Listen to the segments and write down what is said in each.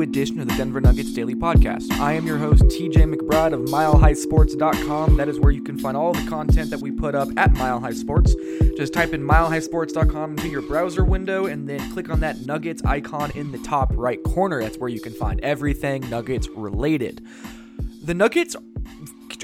edition of the Denver Nuggets Daily Podcast. I am your host, TJ McBride of MileHighSports.com. That is where you can find all the content that we put up at Mile High Sports. Just type in MileHighSports.com into your browser window and then click on that Nuggets icon in the top right corner. That's where you can find everything Nuggets related. The Nuggets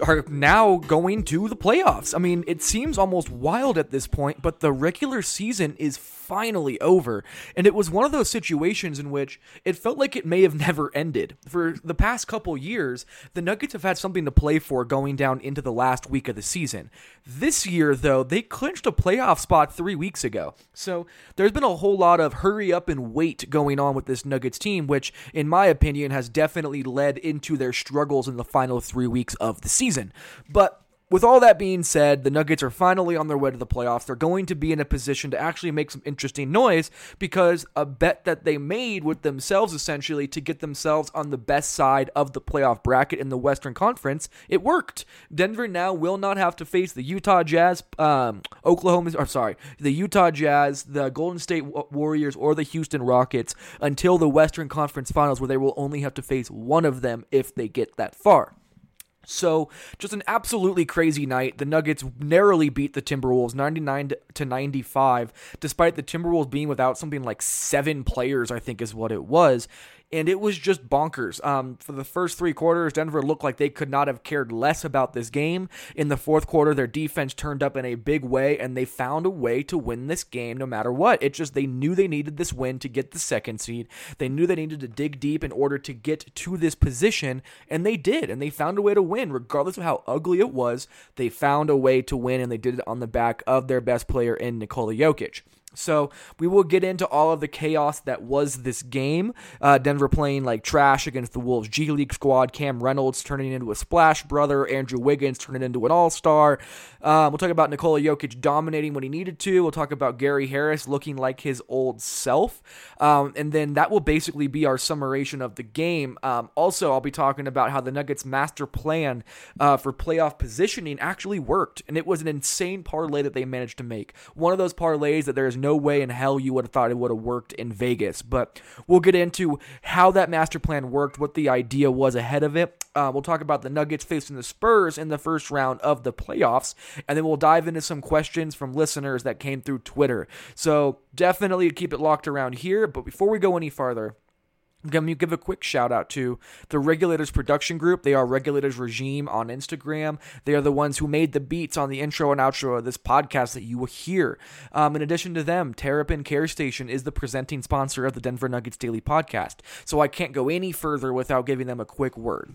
are now going to the playoffs. I mean, it seems almost wild at this point, but the regular season is finally over. And it was one of those situations in which it felt like it may have never ended. For the past couple years, the Nuggets have had something to play for going down into the last week of the season. This year, though, they clinched a playoff spot three weeks ago. So there's been a whole lot of hurry up and wait going on with this Nuggets team, which, in my opinion, has definitely led into their struggles in the final three weeks of the season. But with all that being said, the Nuggets are finally on their way to the playoffs. They're going to be in a position to actually make some interesting noise because a bet that they made with themselves essentially to get themselves on the best side of the playoff bracket in the Western Conference, it worked. Denver now will not have to face the Utah Jazz, um, Oklahoma, or sorry, the Utah Jazz, the Golden State Warriors, or the Houston Rockets until the Western Conference Finals, where they will only have to face one of them if they get that far. So, just an absolutely crazy night. The Nuggets narrowly beat the Timberwolves 99 to 95, despite the Timberwolves being without something like seven players, I think is what it was and it was just bonkers. Um, for the first three quarters, Denver looked like they could not have cared less about this game. In the fourth quarter, their defense turned up in a big way, and they found a way to win this game no matter what. It just they knew they needed this win to get the second seed. They knew they needed to dig deep in order to get to this position, and they did, and they found a way to win, regardless of how ugly it was. They found a way to win, and they did it on the back of their best player in Nikola Jokic. So we will get into all of the chaos that was this game. Uh, Denver playing like trash against the Wolves G League squad. Cam Reynolds turning into a splash brother. Andrew Wiggins turning into an all star. Um, we'll talk about Nikola Jokic dominating when he needed to. We'll talk about Gary Harris looking like his old self. Um, and then that will basically be our summation of the game. Um, also, I'll be talking about how the Nuggets' master plan uh, for playoff positioning actually worked. And it was an insane parlay that they managed to make. One of those parlays that there is no no way in hell you would have thought it would have worked in Vegas. But we'll get into how that master plan worked, what the idea was ahead of it. Uh, we'll talk about the Nuggets facing the Spurs in the first round of the playoffs, and then we'll dive into some questions from listeners that came through Twitter. So definitely keep it locked around here. But before we go any farther, let me give a quick shout out to the Regulators Production Group. They are Regulators Regime on Instagram. They are the ones who made the beats on the intro and outro of this podcast that you will hear. Um, in addition to them, Terrapin Care Station is the presenting sponsor of the Denver Nuggets Daily Podcast. So I can't go any further without giving them a quick word.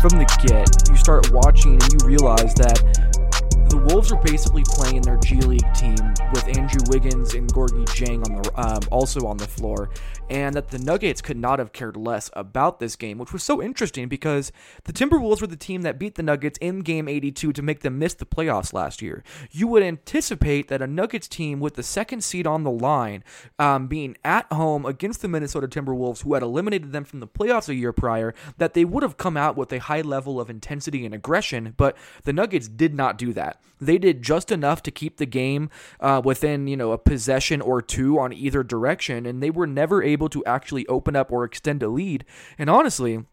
from the get, you start watching and you realize that the Wolves are basically playing their G League team with Andrew Wiggins and Gorgui Dieng on the um, also on the floor, and that the Nuggets could not have cared less about this game, which was so interesting because the Timberwolves were the team that beat the Nuggets in Game 82 to make them miss the playoffs last year. You would anticipate that a Nuggets team with the second seed on the line, um, being at home against the Minnesota Timberwolves, who had eliminated them from the playoffs a year prior, that they would have come out with a high level of intensity and aggression, but the Nuggets did not do that. They did just enough to keep the game uh, within, you know, a possession or two on either direction, and they were never able to actually open up or extend a lead. And honestly,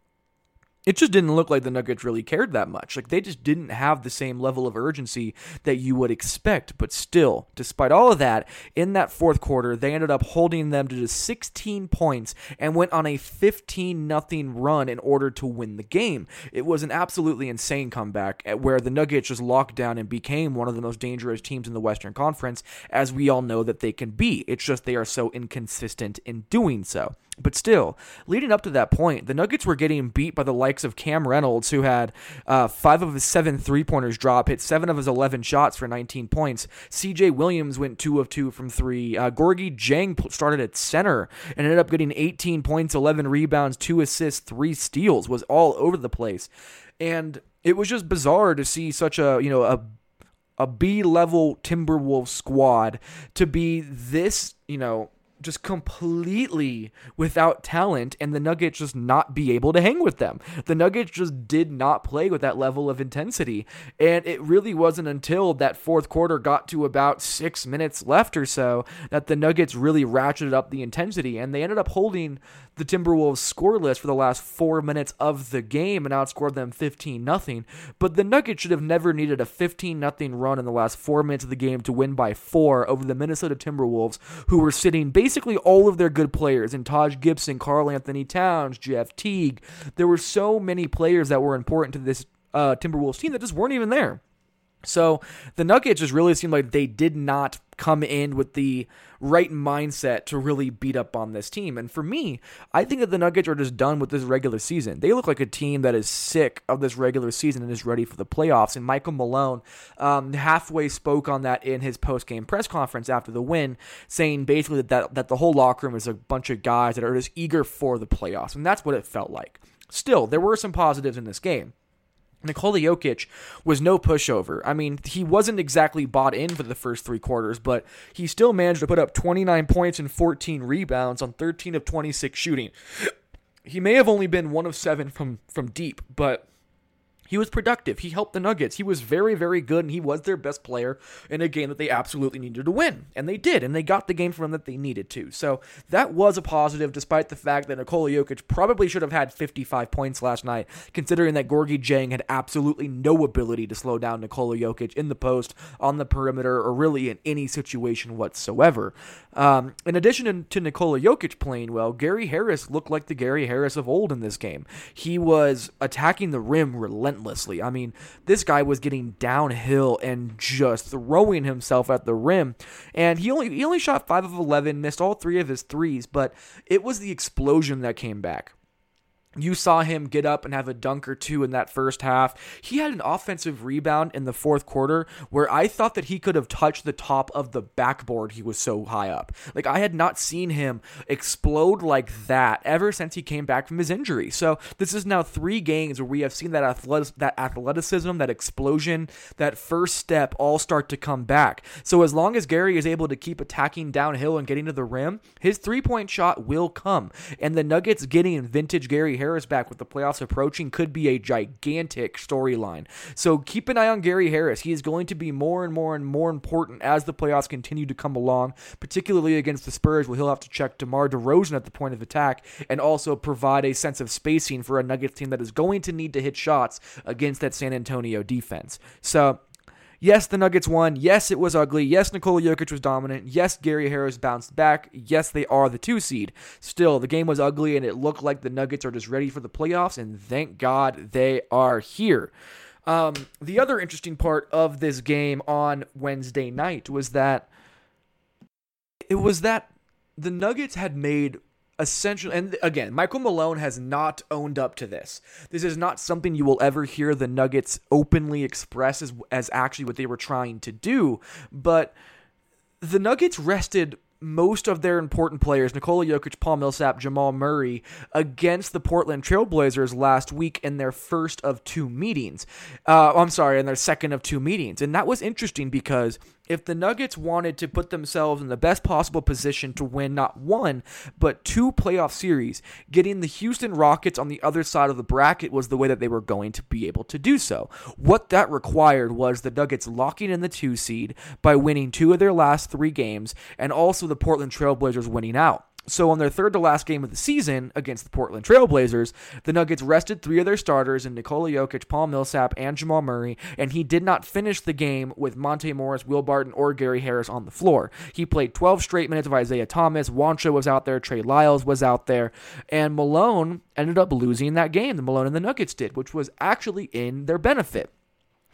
it just didn't look like the Nuggets really cared that much. Like they just didn't have the same level of urgency that you would expect. But still, despite all of that, in that fourth quarter, they ended up holding them to just 16 points and went on a 15 nothing run in order to win the game. It was an absolutely insane comeback where the Nuggets just locked down and became one of the most dangerous teams in the Western Conference, as we all know that they can be. It's just they are so inconsistent in doing so. But still, leading up to that point, the Nuggets were getting beat by the likes of Cam Reynolds, who had uh, five of his seven three pointers drop, hit seven of his 11 shots for 19 points. CJ Williams went two of two from three. Uh, Gorgui Dieng started at center and ended up getting 18 points, 11 rebounds, two assists, three steals, was all over the place. And it was just bizarre to see such a, you know, a a B level Timberwolves squad to be this, you know, just completely without talent and the Nuggets just not be able to hang with them. The Nuggets just did not play with that level of intensity. And it really wasn't until that fourth quarter got to about six minutes left or so that the Nuggets really ratcheted up the intensity and they ended up holding the Timberwolves scoreless for the last four minutes of the game and outscored them 15 0. But the Nuggets should have never needed a 15 0 run in the last four minutes of the game to win by four over the Minnesota Timberwolves, who were sitting basically all of their good players in Taj Gibson, Karl-Anthony Towns, Jeff Teague. There were so many players that were important to this uh, Timberwolves team that just weren't even there. So the Nuggets just really seemed like they did not come in with the right mindset to really beat up on this team. And for me, I think that the Nuggets are just done with this regular season. They look like a team that is sick of this regular season and is ready for the playoffs. And Michael Malone um, halfway spoke on that in his post game press conference after the win, saying basically that, that, that the whole locker room is a bunch of guys that are just eager for the playoffs. And that's what it felt like. Still, there were some positives in this game. Nikola Jokic was no pushover. I mean, he wasn't exactly bought in for the first three quarters, but he still managed to put up 29 points and 14 rebounds on 13 of 26 shooting. He may have only been one of seven from, from deep, but he was productive. He helped the Nuggets. He was very, very good, and he was their best player in a game that they absolutely needed to win. And they did, and they got the game from him that they needed to. So that was a positive, despite the fact that Nikola Jokic probably should have had 55 points last night, considering that Gorgui Dieng had absolutely no ability to slow down Nikola Jokic in the post, on the perimeter, or really in any situation whatsoever. Um, in addition to Nikola Jokic playing well, Gary Harris looked like the Gary Harris of old in this game. He was attacking the rim relentlessly. I mean, this guy was getting downhill and just throwing himself at the rim. And he only he only shot 5 of 11, missed all 3 of his threes, but it was the explosion that came back. You saw him get up and have a dunk or two in that first half. He had an offensive rebound in the fourth quarter where I thought that he could have touched the top of the backboard. He was so high up. Like, I had not seen him explode like that ever since he came back from his injury. So, this is now three games where we have seen that, athletic, that athleticism, that explosion, that first step all start to come back. So, as long as Gary is able to keep attacking downhill and getting to the rim, his three point shot will come. And the Nuggets getting vintage Gary Harris Harris back with the playoffs approaching could be a gigantic storyline. So keep an eye on Gary Harris. He is going to be more and more and more important as the playoffs continue to come along, particularly against the Spurs, where he'll have to check DeMar DeRozan at the point of attack and also provide a sense of spacing for a Nuggets team that is going to need to hit shots against that San Antonio defense. So Yes, the Nuggets won. Yes, it was ugly. Yes, Nikola Jokic was dominant. Yes, Gary Harris bounced back. Yes, they are the two seed. Still, the game was ugly and it looked like the Nuggets are just ready for the playoffs, and thank God they are here. Um, the other interesting part of this game on Wednesday night was that it was that the Nuggets had made essentially and again michael malone has not owned up to this this is not something you will ever hear the nuggets openly express as, as actually what they were trying to do but the nuggets rested most of their important players, Nikola Jokic, Paul Millsap, Jamal Murray, against the Portland Trailblazers last week in their first of two meetings. Uh, I'm sorry, in their second of two meetings. And that was interesting because if the Nuggets wanted to put themselves in the best possible position to win not one, but two playoff series, getting the Houston Rockets on the other side of the bracket was the way that they were going to be able to do so. What that required was the Nuggets locking in the two seed by winning two of their last three games, and also the Portland Trailblazers winning out. So, on their third to last game of the season against the Portland Trailblazers, the Nuggets rested three of their starters in Nikola Jokic, Paul Millsap, and Jamal Murray, and he did not finish the game with Monte Morris, Will Barton, or Gary Harris on the floor. He played 12 straight minutes of Isaiah Thomas, Juancho was out there, Trey Lyles was out there, and Malone ended up losing that game. The Malone and the Nuggets did, which was actually in their benefit.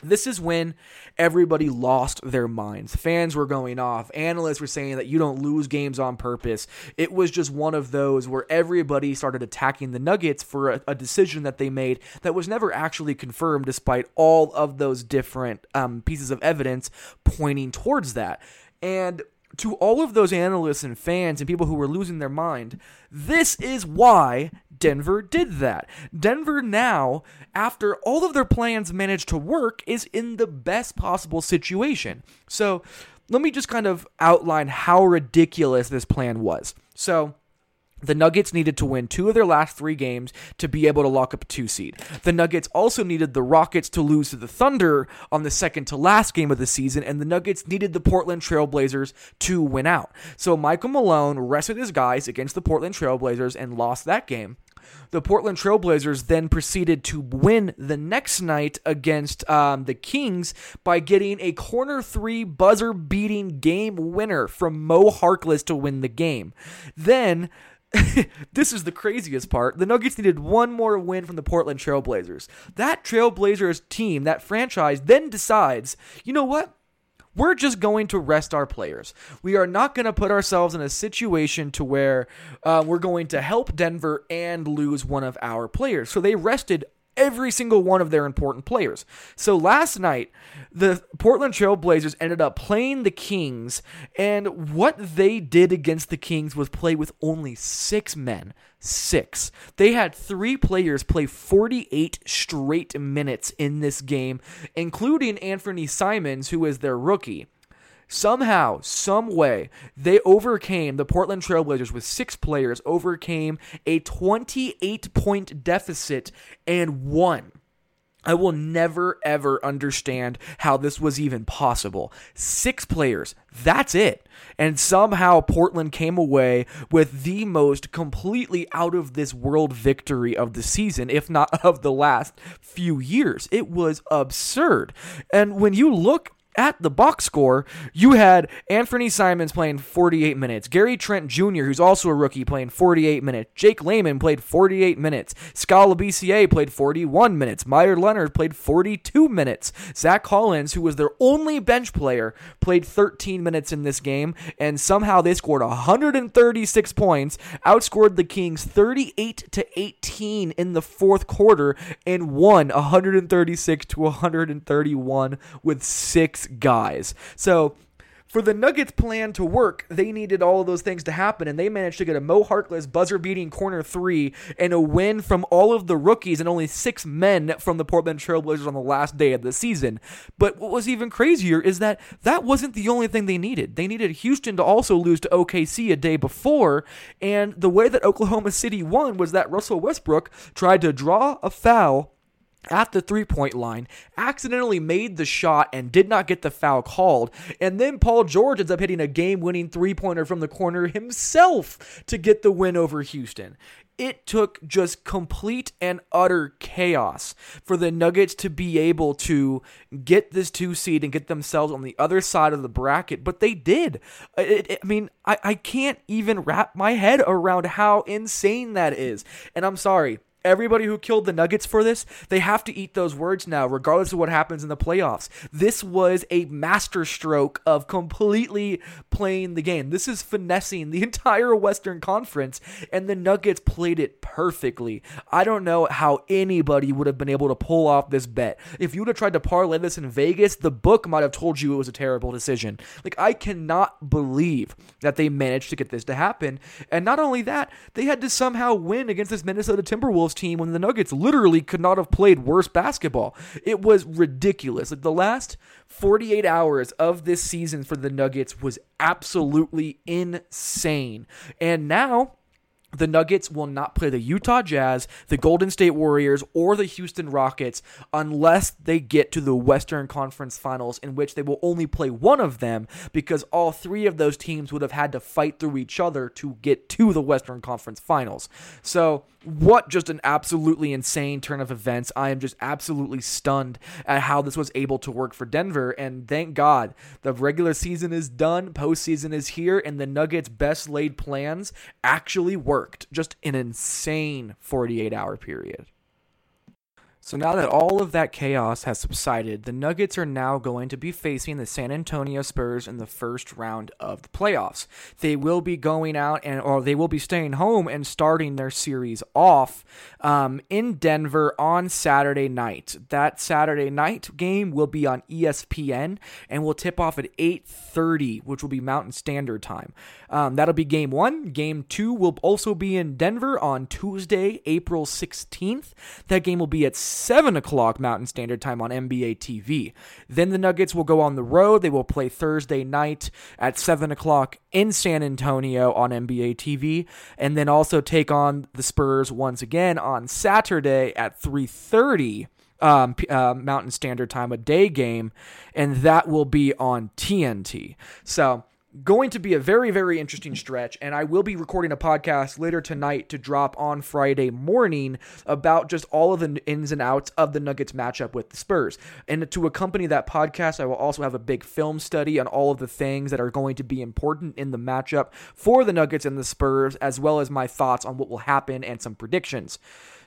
This is when everybody lost their minds. Fans were going off. Analysts were saying that you don't lose games on purpose. It was just one of those where everybody started attacking the Nuggets for a, a decision that they made that was never actually confirmed, despite all of those different um, pieces of evidence pointing towards that. And to all of those analysts and fans and people who were losing their mind, this is why Denver did that. Denver now, after all of their plans managed to work, is in the best possible situation. So let me just kind of outline how ridiculous this plan was. So the Nuggets needed to win two of their last three games to be able to lock up a two seed. The Nuggets also needed the Rockets to lose to the Thunder on the second to last game of the season, and the Nuggets needed the Portland Trailblazers to win out. So Michael Malone rested his guys against the Portland Trailblazers and lost that game. The Portland Trailblazers then proceeded to win the next night against um, the Kings by getting a corner three buzzer beating game winner from Mo Harkless to win the game. Then this is the craziest part. The Nuggets needed one more win from the Portland Trailblazers. That Trailblazers team, that franchise, then decides, you know what? We're just going to rest our players. We are not going to put ourselves in a situation to where uh, we're going to help Denver and lose one of our players. So they rested every single one of their important players. So last night, the Portland Trailblazers ended up playing the Kings, and what they did against the Kings was play with only six men. Six. They had three players play 48 straight minutes in this game, including Anfernee Simons, who is their rookie. Somehow, some way, they overcame the Portland Trailblazers with six players, overcame a 28 point deficit, and won. I will never ever understand how this was even possible. Six players, that's it. And somehow Portland came away with the most completely out of this world victory of the season, if not of the last few years. It was absurd. And when you look at the box score, you had Anfernee Simons playing 48 minutes, Gary Trent Jr., who's also a rookie, playing 48 minutes, Jake Layman played 48 minutes, Skal Labissiere played 41 minutes, Meyers Leonard played 42 minutes, Zach Collins, who was their only bench player, played 13 minutes in this game, and somehow they scored 136 points, outscored the Kings 38 to 18 in the fourth quarter, and won 136 to 131 with six guys. So for the Nuggets plan to work, they needed all of those things to happen, and they managed to get a Mo Harkless buzzer beating corner three and a win from all of the rookies and only six men from the Portland Trailblazers on the last day of the season. But what was even crazier is that that wasn't the only thing they needed. They needed Houston to also lose to OKC a day before, and the way that Oklahoma City won was that Russell Westbrook tried to draw a foul at the three point line, accidentally made the shot and did not get the foul called. And then Paul George ends up hitting a game winning three pointer from the corner himself to get the win over Houston. It took just complete and utter chaos for the Nuggets to be able to get this two seed and get themselves on the other side of the bracket, but they did. It, it, I mean, I, I can't even wrap my head around how insane that is. And I'm sorry, everybody who killed the Nuggets for this, they have to eat those words now, regardless of what happens in the playoffs. This was a masterstroke of completely playing the game. This is finessing the entire Western Conference, and the Nuggets played it perfectly. I don't know how anybody would have been able to pull off this bet. If you would have tried to parlay this in Vegas, the book might have told you it was a terrible decision. Like, I cannot believe that they managed to get this to happen. And not only that, they had to somehow win against this Minnesota Timberwolves team when the Nuggets literally could not have played worse basketball. It was ridiculous. Like the last 48 hours of this season for the Nuggets was absolutely insane. And now the Nuggets will not play the Utah Jazz, the Golden State Warriors, or the Houston Rockets unless they get to the Western Conference Finals, in which they will only play one of them because all three of those teams would have had to fight through each other to get to the Western Conference Finals. So, what just an absolutely insane turn of events. I am just absolutely stunned at how this was able to work for Denver. And thank God the regular season is done, postseason is here, and the Nuggets' best laid plans actually worked. Just an insane 48 hour period. So now that all of that chaos has subsided, the Nuggets are now going to be facing the San Antonio Spurs in the first round of the playoffs. They will be going out and or they will be staying home and starting their series off um, in Denver on Saturday night. That Saturday night game will be on ESPN and will tip off at 8:30, which will be Mountain Standard Time. Um, that'll be game one. Game two will also be in Denver on Tuesday, April 16th. That game will be at 7 o'clock Mountain Standard Time on NBA TV. Then the Nuggets will go on the road. They will play Thursday night at 7 o'clock in San Antonio on NBA TV, and then also take on the Spurs once again on Saturday at 3:30 um, uh, Mountain Standard Time, a day game, and that will be on TNT. So going to be a very, very interesting stretch. And I will be recording a podcast later tonight to drop on Friday morning about just all of the ins and outs of the Nuggets matchup with the Spurs. And to accompany that podcast, I will also have a big film study on all of the things that are going to be important in the matchup for the Nuggets and the Spurs, as well as my thoughts on what will happen and some predictions.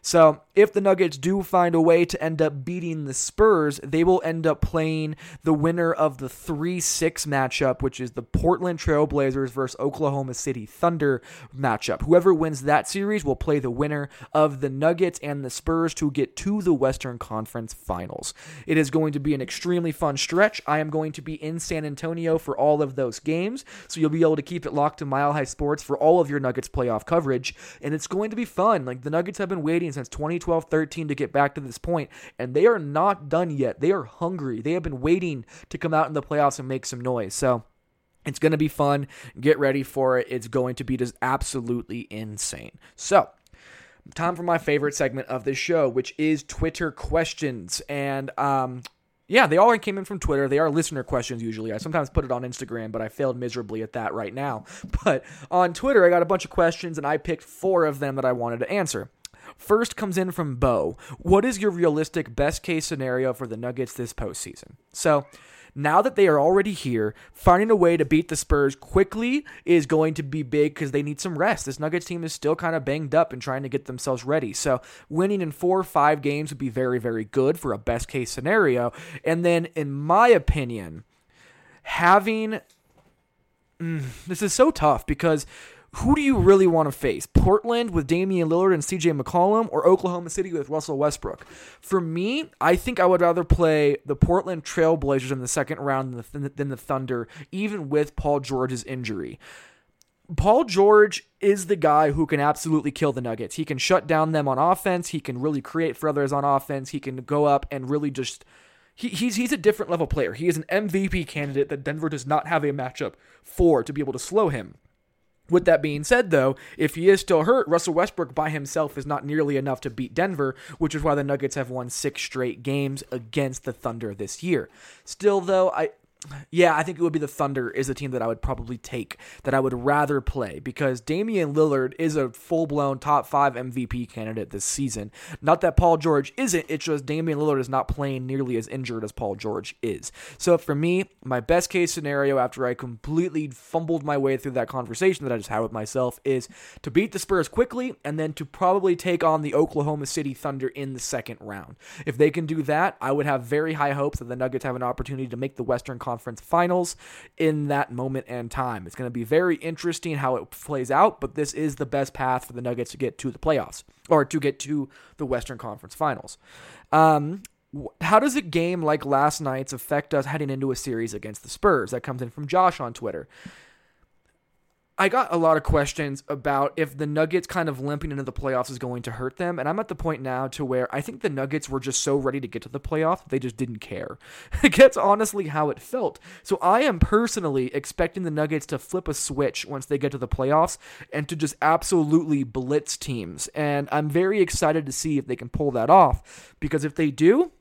So, if the Nuggets do find a way to end up beating the Spurs, they will end up playing the winner of the 3 6 matchup, which is the Portland Trailblazers versus Oklahoma City Thunder matchup. Whoever wins that series will play the winner of the Nuggets and the Spurs to get to the Western Conference Finals. It is going to be an extremely fun stretch. I am going to be in San Antonio for all of those games, so you'll be able to keep it locked to Mile High Sports for all of your Nuggets playoff coverage, and it's going to be fun. Like, the Nuggets have been waiting since 2012 13 to get back to this point, and they are not done yet. They are hungry. They have been waiting to come out in the playoffs and make some noise. So, it's going to be fun. Get ready for it. It's going to be just absolutely insane. So, time for my favorite segment of this show, which is Twitter questions. And um, yeah, they all came in from Twitter. They are listener questions usually. I sometimes put it on Instagram, but I failed miserably at that right now. But on Twitter, I got a bunch of questions and I picked four of them that I wanted to answer. First comes in from Bo. What is your realistic best case scenario for the Nuggets this postseason? So, now that they are already here, finding a way to beat the Spurs quickly is going to be big because they need some rest. This Nuggets team is still kind of banged up and trying to get themselves ready. So winning in four or five games would be very, very good for a best case scenario. And then, in my opinion, having mm, this is so tough because who do you really want to face? Portland with Damian Lillard and CJ McCollum or Oklahoma City with Russell Westbrook? For me, I think I would rather play the Portland Trailblazers in the second round than the, Thunder, even with Paul George's injury. Paul George is the guy who can absolutely kill the Nuggets. He can shut down them on offense. He can really create for others on offense. He can go up and really just. He, he's he's a different level player. He is an MVP candidate that Denver does not have a matchup for to be able to slow him. With that being said, though, if he is still hurt, Russell Westbrook by himself is not nearly enough to beat Denver, which is why the Nuggets have won six straight games against the Thunder this year. Still, though, I yeah, I think it would be the Thunder is a team that I would probably take that I would rather play because Damian Lillard is a full-blown top 5 MVP candidate this season. Not that Paul George isn't, it's just Damian Lillard is not playing nearly as injured as Paul George is. So for me, my best case scenario after I completely fumbled my way through that conversation that I just had with myself is to beat the Spurs quickly and then to probably take on the Oklahoma City Thunder in the second round. If they can do that, I would have very high hopes that the Nuggets have an opportunity to make the Western Conference Conference Finals in that moment and time. It's going to be very interesting how it plays out, but this is the best path for the Nuggets to get to the playoffs or to get to the Western Conference Finals. Um, how does a game like last night's affect us heading into a series against the Spurs? That comes in from Josh on Twitter. I got a lot of questions about if the Nuggets kind of limping into the playoffs is going to hurt them. And I'm at the point now to where I think the Nuggets were just so ready to get to the playoff, they just didn't care. That's honestly how it felt. So I am personally expecting the Nuggets to flip a switch once they get to the playoffs and to just absolutely blitz teams. And I'm very excited to see if they can pull that off because if they do,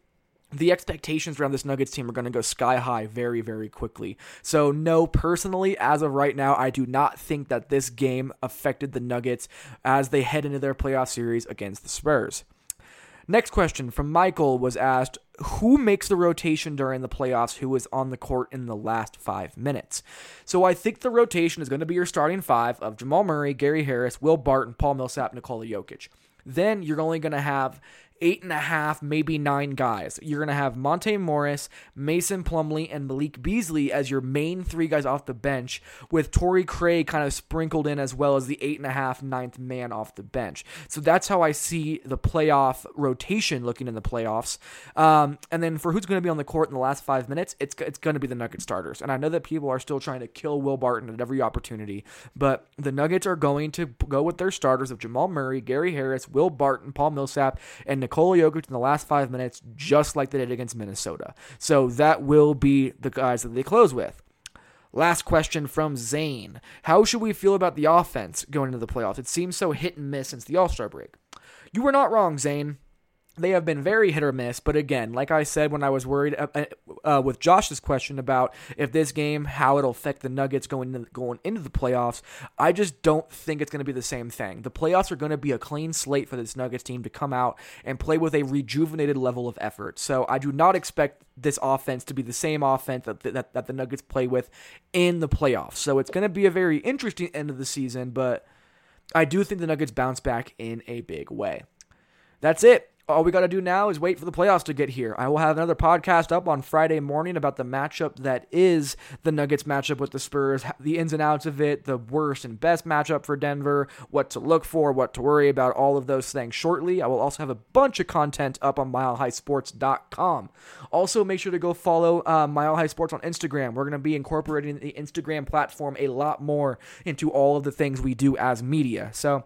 the expectations around this Nuggets team are going to go sky high very, very quickly. So, no, personally, as of right now, I do not think that this game affected the Nuggets as they head into their playoff series against the Spurs. Next question from Michael was asked Who makes the rotation during the playoffs? Who is on the court in the last five minutes? So I think the rotation is going to be your starting five of Jamal Murray, Gary Harris, Will Barton, Paul Millsap, Nikola Jokic. Then you're only going to have eight and a half, maybe nine guys. You're going to have Monte Morris, Mason Plumlee, and Malik Beasley as your main three guys off the bench, with Torrey Craig kind of sprinkled in as well as the eight and a half, ninth man off the bench. So that's how I see the playoff rotation looking in the playoffs. Um, and then for who's going to be on the court in the last five minutes, it's, it's going to be the Nugget starters. And I know that people are still trying to kill Will Barton at every opportunity, but the Nuggets are going to go with their starters of Jamal Murray, Gary Harris, Will Barton, Paul Millsap, and Nikola Jokic in the last five minutes, just like they did against Minnesota. So that will be the guys that they close with. Last question from Zane. How should we feel about the offense going into the playoffs? It seems so hit and miss since the All Star break. You were not wrong, Zane they have been very hit or miss. But again, like I said when I was worried uh, uh, uh, with Josh's question about if this game how it'll affect the Nuggets going into, going into the playoffs, I just don't think it's going to be the same thing. The playoffs are going to be a clean slate for this Nuggets team to come out and play with a rejuvenated level of effort. So I do not expect this offense to be the same offense that, that, that the Nuggets play with in the playoffs. So it's going to be a very interesting end of the season, but I do think the Nuggets bounce back in a big way. That's it all we got to do now is wait for the playoffs to get here. I will have another podcast up on Friday morning about the matchup that is the Nuggets matchup with the Spurs, the ins and outs of it, the worst and best matchup for Denver, what to look for, what to worry about, all of those things shortly. I will also have a bunch of content up on milehighsports.com. Also, make sure to go follow uh, Mile High Sports on Instagram. We're going to be incorporating the Instagram platform a lot more into all of the things we do as media. So,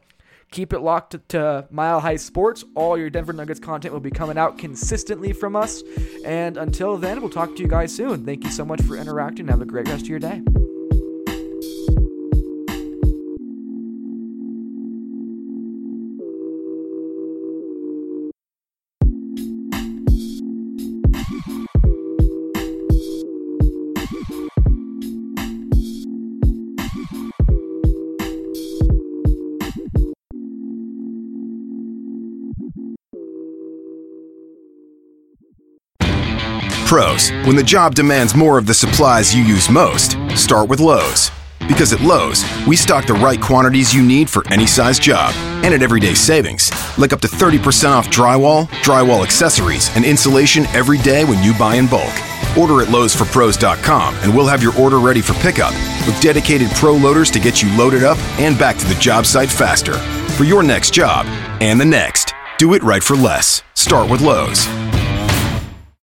Keep it locked to, Mile High Sports. All your Denver Nuggets content will be coming out consistently from us. And until then, we'll talk to you guys soon. Thank you so much for interacting. Have a great rest of your day. Pros, when the job demands more of the supplies you use most, start with Lowe's. Because at Lowe's, we stock the right quantities you need for any size job and at everyday savings, like up to 30% off drywall, drywall accessories, and insulation every day when you buy in bulk. Order at Lowe'sForPros.com and we'll have your order ready for pickup with dedicated pro loaders to get you loaded up and back to the job site faster. For your next job and the next, do it right for less. Start with Lowe's.